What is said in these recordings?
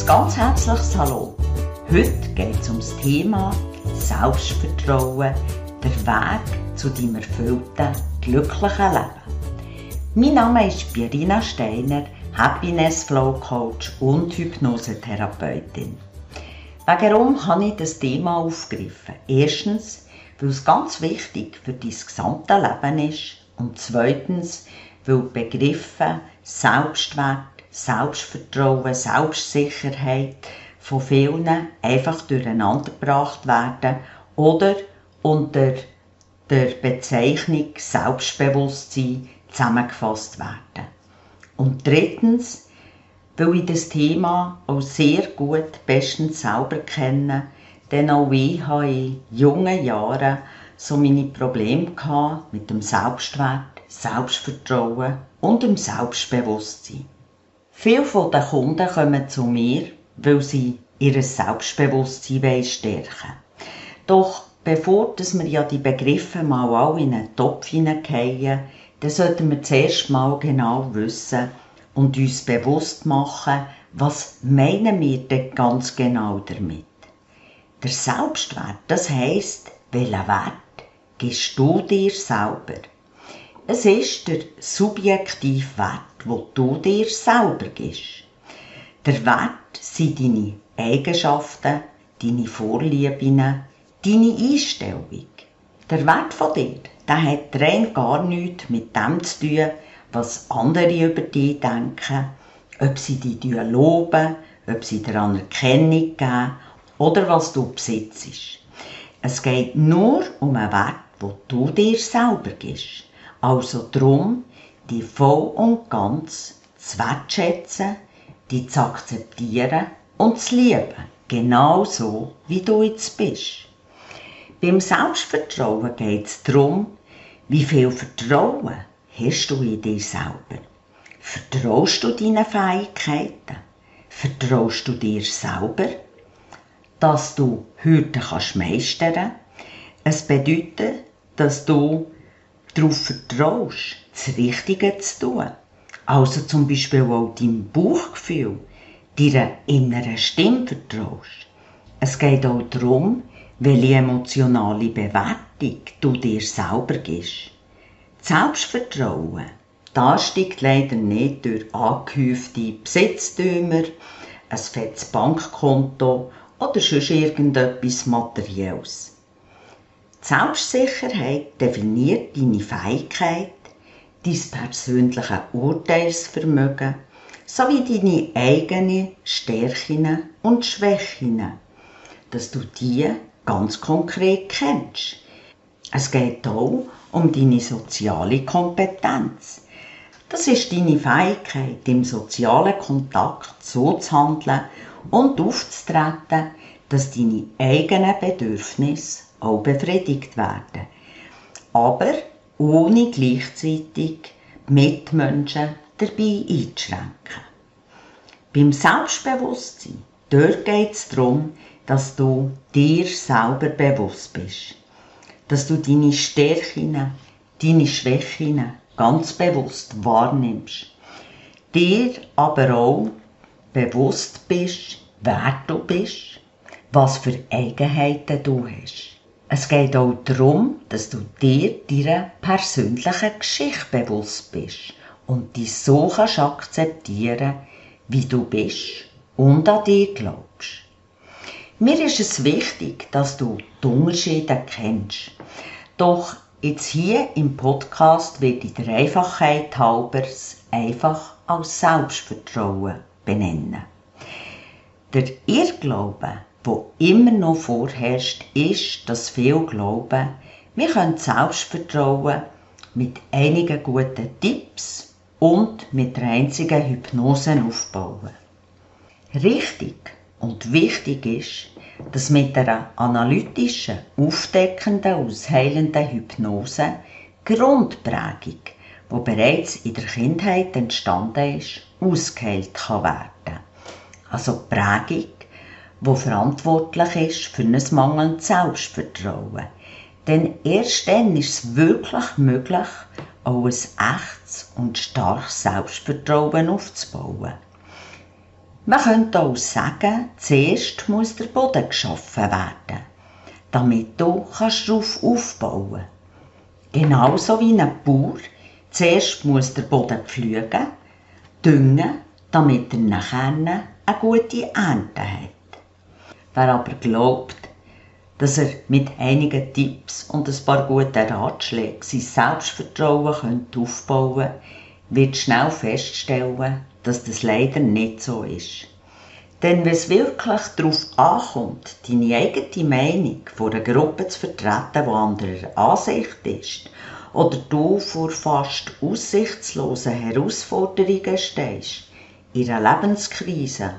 Ein ganz herzliches Hallo. Heute geht es um das Thema Selbstvertrauen, der Weg zu deinem erfüllten, glücklichen Leben. Mein Name ist Birina Steiner, Happiness Flow Coach und Hypnosetherapeutin. Warum habe ich das Thema aufgegriffen? Erstens, weil es ganz wichtig für dein gesamte Leben ist und zweitens, weil Begriffe Selbstwert, Selbstvertrauen, Selbstsicherheit von vielen einfach durcheinandergebracht werden oder unter der Bezeichnung Selbstbewusstsein zusammengefasst werden. Und drittens, weil ich das Thema auch sehr gut bestens selber kenne, denn auch ich habe in jungen Jahren so meine Probleme mit dem Selbstwert, Selbstvertrauen und dem Selbstbewusstsein. Viele der Kunden kommen zu mir, weil sie ihr Selbstbewusstsein stärken wollen. Doch bevor wir ja die Begriffe mal alle in einen Topf hineingehen, dann sollten wir zuerst mal genau wissen und uns bewusst machen, was meinen wir denn ganz genau damit. Der Selbstwert, das heisst, welchen Wert gibst du dir selber? Es ist der subjektive Wert, den du dir selber gibst. Der Wert sind deine Eigenschaften, deine Vorlieben, deine Einstellung. Der Wert von dir, der hat rein gar nichts mit dem zu tun, was andere über dich denken, ob sie dich loben, ob sie dir Anerkennung geben oder was du besitzt. Es geht nur um einen Wert, den du dir selber gibst. Also darum, die voll und ganz zu wertschätzen, die zu akzeptieren und zu lieben. Genau so, wie du jetzt bist. Beim Selbstvertrauen geht es darum, wie viel Vertrauen hast du in dich selber. Vertraust du deinen Fähigkeiten? Vertraust du dir selber, dass du Hürden kannst meistern? Es bedeutet, dass du darauf vertraust, das Richtige zu tun. Also zum Beispiel auch deinem Bauchgefühl, deiner inneren Stimme vertraust. Es geht auch darum, welche emotionale Bewertung du dir selber gibst. Selbstvertrauen, das steigt leider nicht durch angehäufte Besitztümer, ein fettes Bankkonto oder sonst irgendetwas Materielles. Selbstsicherheit definiert deine Fähigkeit, dein persönliches Urteilsvermögen sowie deine eigenen Stärken und Schwächen, dass du die ganz konkret kennst. Es geht auch um deine soziale Kompetenz. Das ist deine Fähigkeit, im sozialen Kontakt so zu handeln und aufzutreten, dass deine eigenen Bedürfnisse auch befriedigt werden. Aber ohne gleichzeitig Mitmenschen dabei einzuschränken. Beim Selbstbewusstsein, dort geht es darum, dass du dir selber bewusst bist. Dass du deine Stärken, deine Schwächen ganz bewusst wahrnimmst. Dir aber auch bewusst bist, wer du bist, was für Eigenheiten du hast. Es geht auch darum, dass du dir deiner persönlichen Geschichte bewusst bist und dich so kannst akzeptieren, wie du bist und an dich glaubst. Mir ist es wichtig, dass du die Unterschiede kennst. Doch jetzt hier im Podcast wird ich der Einfachheit halber einfach als Selbstvertrauen benennen. Der Irrglaube wo immer noch vorherrscht, ist, dass viele glauben, wir können Selbstvertrauen mit einigen guten Tipps und mit der einzigen Hypnose aufbauen. Richtig und wichtig ist, dass mit einer analytischen, aufdeckenden, ausheilenden Hypnose Grundprägung, die bereits in der Kindheit entstanden ist, ausgeheilt kann werden. Also Prägung wo verantwortlich ist für ein mangelndes Selbstvertrauen. Denn erst dann ist es wirklich möglich, auch ein echtes und starkes Selbstvertrauen aufzubauen. Man könnte auch sagen, zuerst muss der Boden geschaffen werden, damit du darauf aufbauen kannst. Genauso wie ein Bauer. Zuerst muss der Boden pflügen, düngen, damit er nachher eine gute Ernte hat. Wer aber glaubt, dass er mit einigen Tipps und ein paar guten Ratschlägen sein Selbstvertrauen aufbauen könnte, wird schnell feststellen, dass das leider nicht so ist. Denn wenn es wirklich darauf ankommt, deine eigene Meinung vor einer Gruppe zu vertreten, die anderer Ansicht ist, oder du vor fast aussichtslosen Herausforderungen stehst, in einer Lebenskrise,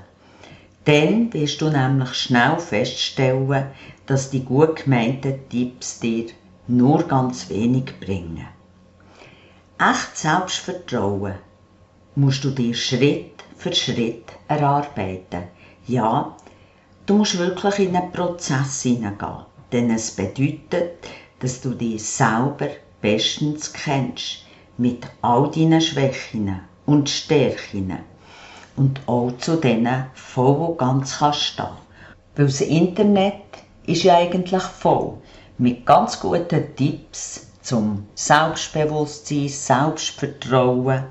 dann wirst du nämlich schnell feststellen, dass die gut gemeinten Tipps dir nur ganz wenig bringen. Echt Selbstvertrauen musst du dir Schritt für Schritt erarbeiten. Ja, du musst wirklich in einen Prozess hineingehen. Denn es bedeutet, dass du dich selber bestens kennst. Mit all deinen Schwächen und Stärken. Und auch zu denen voll und ganz kannst stehen. Weil das Internet ist ja eigentlich voll mit ganz guten Tipps zum Selbstbewusstsein, Selbstvertrauen,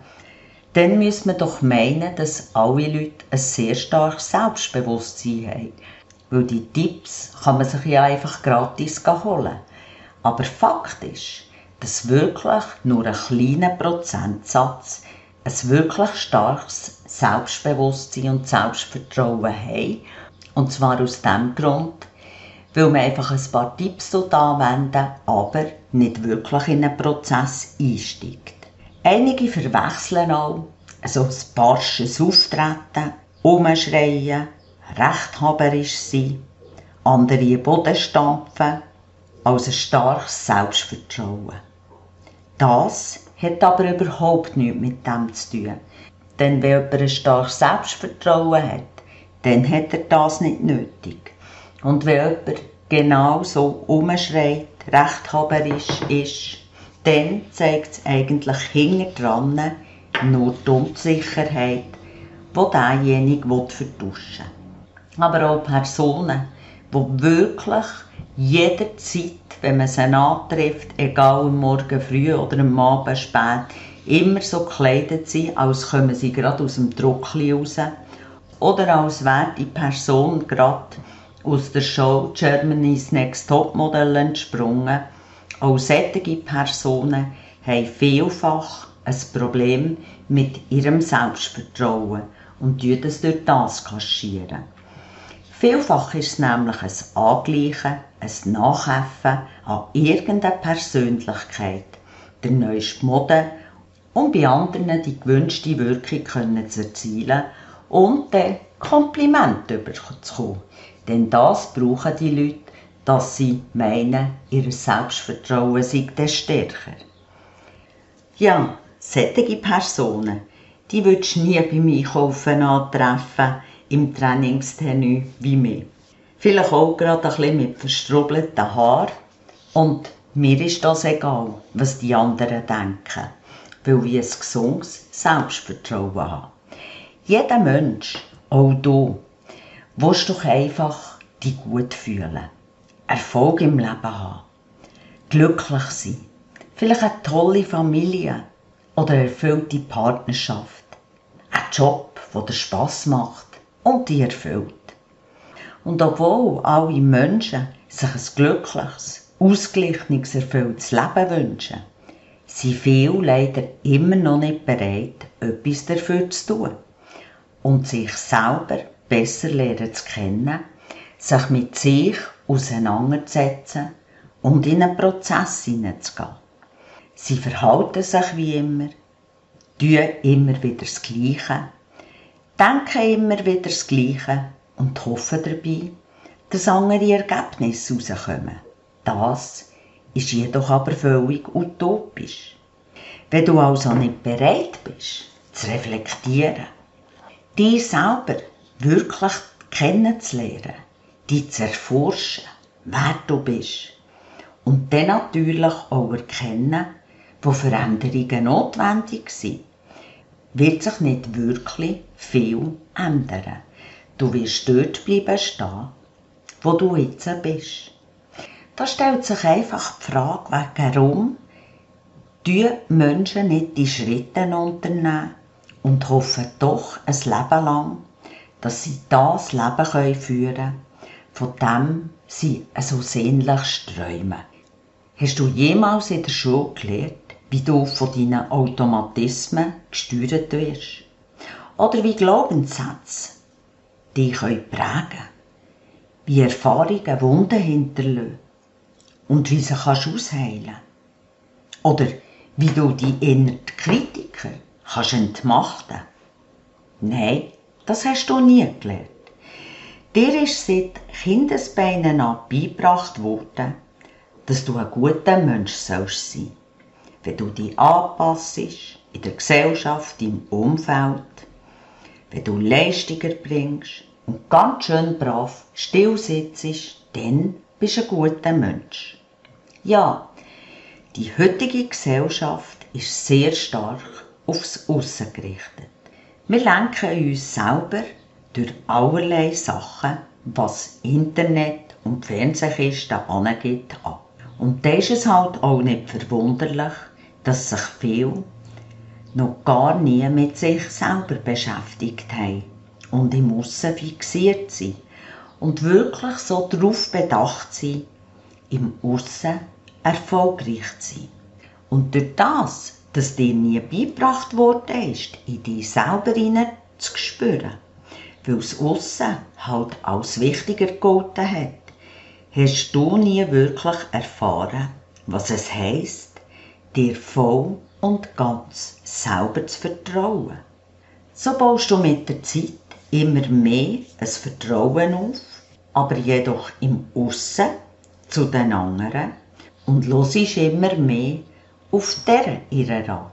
dann müsste man doch meinen, dass alle Leute ein sehr starkes Selbstbewusstsein haben. Weil die Tipps kann man sich ja einfach gratis holen. Aber Fakt ist, dass wirklich nur ein kleiner Prozentsatz ein wirklich starkes Selbstbewusstsein und Selbstvertrauen haben. Und zwar aus dem Grund, weil man einfach ein paar Tipps anwenden aber nicht wirklich in einen Prozess einsteigt. Einige verwechseln auch so ein barsches Auftreten, umschreien, rechthaberisch sein, andere Boden stampfen, als ein starkes Selbstvertrauen. Das hat aber überhaupt nichts mit dem zu tun. Denn wenn jemand ein starkes Selbstvertrauen hat, dann hat er das nicht nötig. Und wenn jemand genau so umschreit, rechthaberisch ist, dann zeigt es eigentlich hinten dran nur die Unsicherheit, die derjenige vertuschen will. Aber auch Personen, die wirklich jederzeit, wenn man sie antrifft, egal am Morgen früh oder am Abend spät, immer so gekleidet sind, als kommen sie gerade aus dem Druck raus. Oder als wäre die Person gerade aus der Show Germany's Next Topmodel entsprungen auch solche Personen haben vielfach ein Problem mit ihrem Selbstvertrauen und das durch das kaschieren. Vielfach ist es nämlich ein Angleichen, ein Nachäffen an irgendeine Persönlichkeit, der neueste Mode, um bei anderen die gewünschte Wirkung zu erzielen und dann Kompliment bekommen. Denn das brauchen die Leute, dass sie meinen, ihr Selbstvertrauen sei dann stärker. Ja, solche Personen, die würdest du nie beim Einkaufen antreffen, im Trainingstenue wie mir. Vielleicht auch gerade ein bisschen mit verstrubelten Haaren. Und mir ist das egal, was die anderen denken, weil wir ein gesundes Selbstvertrauen haben. Jeder Mensch, auch du, willst doch einfach dich gut fühlen. Erfolg im Leben haben, glücklich sein, vielleicht eine tolle Familie oder eine erfüllte Partnerschaft, ein Job, der dir Spass macht und dir erfüllt. Und obwohl alle Menschen sich ein glückliches, ausgeglichenes, erfülltes Leben wünschen, sind viele leider immer noch nicht bereit, etwas dafür zu tun und sich selber besser lernen zu kennen, sich mit sich auseinanderzusetzen und in einen Prozess hineinzugehen. Sie verhalten sich wie immer, tun immer wieder das Gleiche, denken immer wieder das Gleiche und hoffen dabei, dass andere Ergebnisse rauskommen. Das ist jedoch aber völlig utopisch. Wenn du also nicht bereit bist, zu reflektieren, dich selber wirklich kennenzulernen, dich zu erforschen, wer du bist. Und dann natürlich auch erkennen, wo Veränderungen notwendig sind. wird sich nicht wirklich viel ändern. Du wirst dort bleiben stehen, wo du jetzt bist. Da stellt sich einfach die Frage, warum die Menschen nicht die Schritte unternehmen und hoffen doch ein Leben lang, dass sie das Leben führen können, von dem sie so sehnlich träumen. Hast du jemals in der Schule gelernt, wie du von deinen Automatismen gesteuert wirst? Oder wie Glaubenssätze dich prägen können? Wie Erfahrungen Wunden hinterlassen? Und wie sie kannst ausheilen Oder wie du die inneren Kritiker kannst entmachten Nein, das hast du nie gelernt. Dir ist seit Kindesbeinen an beigebracht worden, dass du ein guter Mensch sollst sein. Wenn du dich anpasst in der Gesellschaft, im Umfeld, wenn du Leistungen bringst und ganz schön brav still sitzt, dann bist du ein guter Mensch. Ja, die heutige Gesellschaft ist sehr stark aufs Aussen gerichtet. Wir lenken uns selber durch allerlei Sachen, was Internet und Fernsehkisten angeht, ab. Und da ist es halt auch nicht verwunderlich, dass sich viele noch gar nie mit sich selber beschäftigt haben und im Aussen fixiert sind und wirklich so darauf bedacht sind, im Aussen erfolgreich zu sein. Und durch das, dass dir nie beigebracht worden ist, in dich selber zu spüren, weil es Aussen halt als wichtiger gegolten hat, hast du nie wirklich erfahren, was es heisst, dir voll und ganz selber zu vertrauen. So baust du mit der Zeit immer mehr ein Vertrauen auf, aber jedoch im Aussen zu den anderen und hörst immer mehr auf der ihre Rat,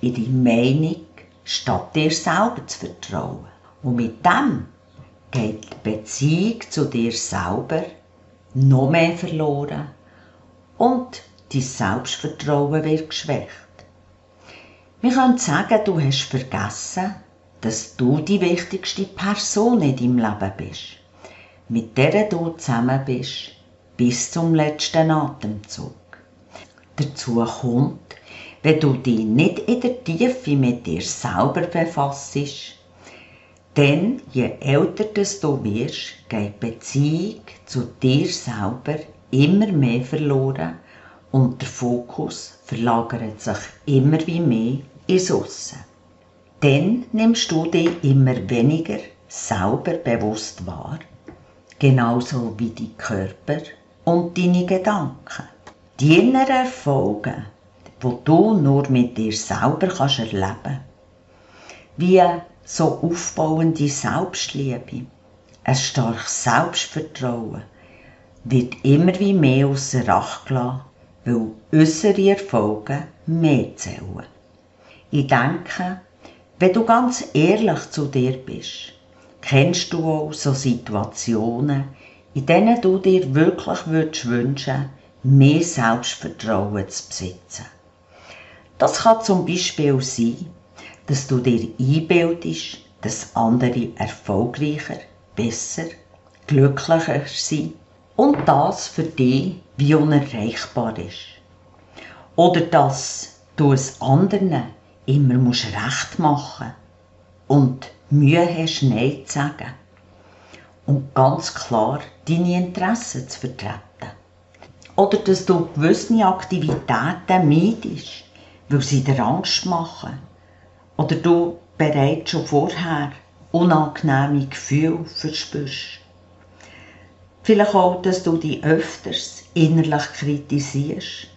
ihre Meinung, statt dir selber zu vertrauen. Und mit dem geht die Beziehung zu dir selber noch mehr verloren und dein Selbstvertrauen wird geschwächt. Wir können sagen, du hast vergessen, dass du die wichtigste Person in deinem Leben bist, mit der du zusammen bist, bis zum letzten Atemzug. Dazu kommt, wenn du dich nicht in der Tiefe mit dir selber befasst, denn je älter du wirst, geht die Beziehung zu dir selber immer mehr verloren und der Fokus verlagert sich immer wie mehr ins Aussen. Dann nimmst du dich immer weniger selber bewusst wahr, genauso wie die Körper und deine Gedanken. Die inneren Erfolge, die du nur mit dir selber kannst erleben wie so aufbauende Selbstliebe, ein starkes Selbstvertrauen, wird immer wie mehr außer Acht gelassen, weil unsere Erfolge mehr zählen. Ich denke, wenn du ganz ehrlich zu dir bist, kennst du auch so Situationen, in denen du dir wirklich würdest wünschen, mehr Selbstvertrauen zu besitzen. Das kann zum Beispiel sein, dass du dir einbildest, dass andere erfolgreicher, besser, glücklicher sind und das für dich wie unerreichbar ist. Oder dass du es anderen immer musst recht machen und Mühe hast, Nein zu sagen und ganz klar deine Interessen zu vertreten. Oder dass du gewisse Aktivitäten meidest, weil sie dir Angst machen oder du bereits schon vorher unangenehme Gefühle verspürst. Vielleicht auch, dass du dich öfters innerlich kritisierst,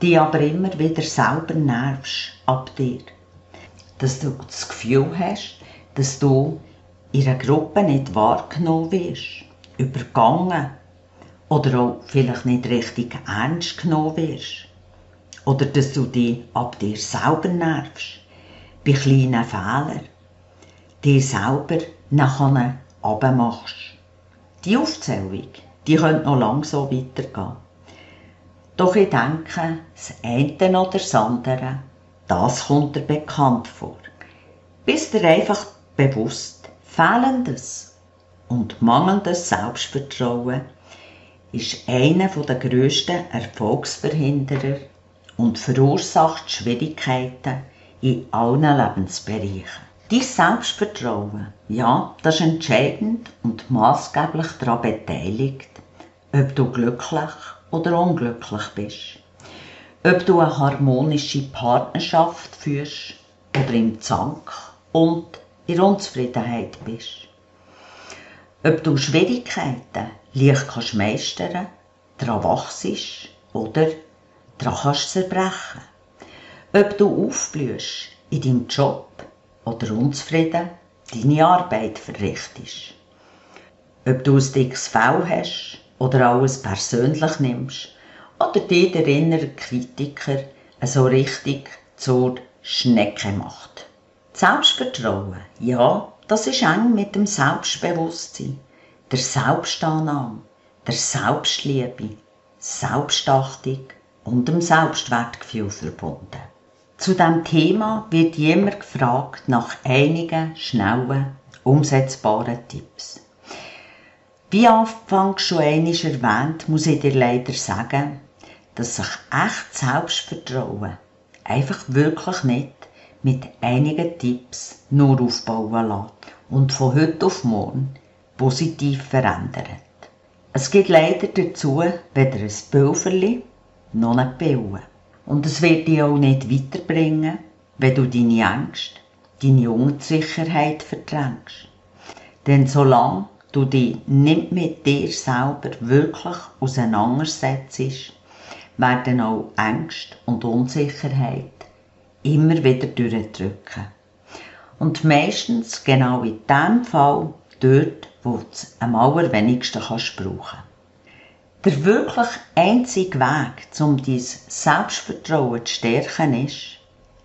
die aber immer wieder selber nervst ab dir. Dass du das Gefühl hast, dass du in einer Gruppe nicht wahrgenommen wirst, übergangen oder auch vielleicht nicht richtig ernst genommen wirst. Oder dass du dich ab dir selber nervst bei kleinen Fehlern, die selber nachher abmachst. Die Aufzählung, die könnte noch lang so weitergehen. Doch ich denke, das eine oder das andere, das kommt dir bekannt vor. bist dir einfach bewusst, fehlendes und mangelndes Selbstvertrauen ist einer der grössten Erfolgsverhinderer und verursacht Schwierigkeiten in allen Lebensbereichen. Dein Selbstvertrauen, ja, das ist entscheidend und maßgeblich daran beteiligt, ob du glücklich oder unglücklich bist. Ob du eine harmonische Partnerschaft führst oder im Zank und in Unzufriedenheit bist. Ob du Schwierigkeiten leicht kannst meistern, daran wachst oder daran kannst zerbrechen. Ob du aufblühst in deinem Job oder unzufrieden deine Arbeit verrichtest. Ob du ein dickes Fell hast oder alles persönlich nimmst oder dir der innere Kritiker so richtig zur Schnecke macht. Selbstvertrauen, ja, das ist eng mit dem Selbstbewusstsein, der Selbstannahme, der Selbstliebe, Selbstachtung und dem Selbstwertgefühl verbunden. Zu diesem Thema wird immer gefragt nach einigen schnellen, umsetzbaren Tipps. Wie anfangs schon einmal erwähnt, muss ich dir leider sagen, dass sich echt Selbstvertrauen einfach wirklich nicht mit einigen Tipps nur aufbauen lässt und von heute auf morgen positiv verändert. Es gibt leider dazu weder ein Pulverli noch ein Pillen. Und es wird dich auch nicht weiterbringen, wenn du deine Ängste, deine Unsicherheit verdrängst. Denn solange du dich nicht mit dir selber wirklich auseinandersetzt, werden auch Ängste und Unsicherheit immer wieder durchdrücken. Und meistens genau in dem Fall dort, wo du es am allerwenigsten kannst brauchen der wirklich einzige Weg, um dein Selbstvertrauen zu stärken, ist,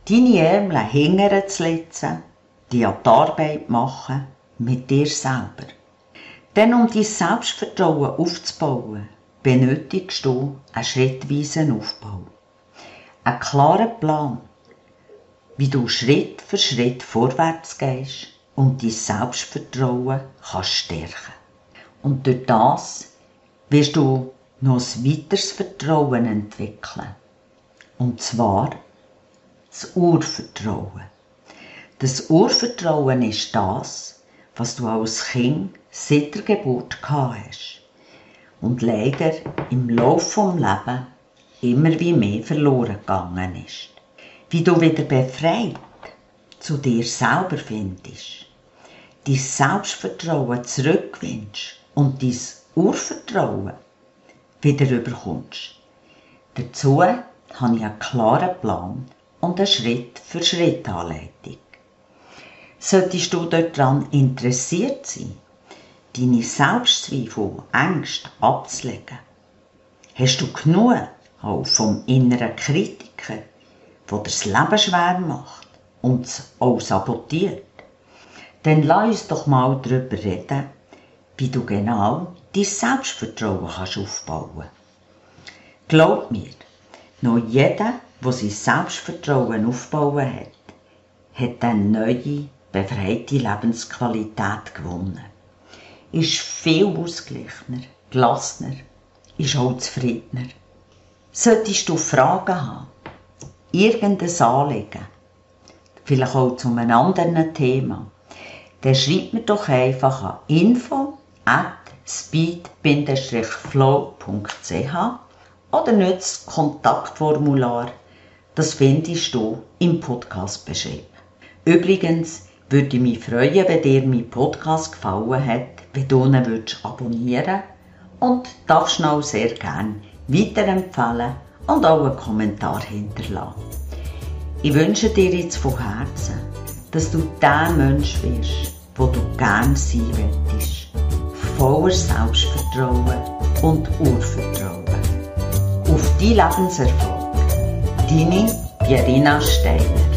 deine Ärmel hingern zu letzen, die an die Arbeit machen, mit dir selber. Denn um dein Selbstvertrauen aufzubauen, benötigst du einen schrittweisen Aufbau. Einen klaren Plan, wie du Schritt für Schritt vorwärts gehst und dein Selbstvertrauen kannst stärken. Und durch das wirst du noch ein weiteres Vertrauen entwickeln. Und zwar das Urvertrauen. Das Urvertrauen ist das, was du als Kind seit der Geburt gehabt hast und leider im Laufe des Lebens immer wie mehr verloren gegangen ist. Wie du wieder befreit zu dir selber findest, dein Selbstvertrauen zurückgewinnst und dein Urvertrauen wieder überkommst. Dazu habe ich einen klaren Plan und eine Schritt-für-Schritt-Anleitung. Solltest du daran interessiert sein, deine Selbstzweifel Ängste abzulegen, hast du genug auch vom inneren Kritiker, der das Leben schwer macht und es auch sabotiert, dann lass uns doch mal darüber reden, wie du genau dein Selbstvertrauen kannst aufbauen Glaub mir, noch jeder, der sein Selbstvertrauen aufbauen hat, hat eine neue, befreite Lebensqualität gewonnen. Ist viel ausgeglichener, gelassener, ist auch zufriedener. Solltest du Fragen haben, irgendein Anliegen, vielleicht auch zu einem anderen Thema, dann schreib mir doch einfach an info speed-flow.ch oder nutzt das Kontaktformular. Das findest du im Podcast-Beschrieb. Übrigens würde ich mich freuen, wenn dir mein Podcast gefallen hat, wenn du ihn würdest abonnieren und darfst ihn auch sehr gerne weiterempfehlen und auch einen Kommentar hinterlassen. Ich wünsche dir jetzt von Herzen, dass du der Mensch wirst, wo du gern sein willst voller Selbstvertrauen und Urvertrauen. Auf die Lebenserfolg. Deine Pierina Steiner.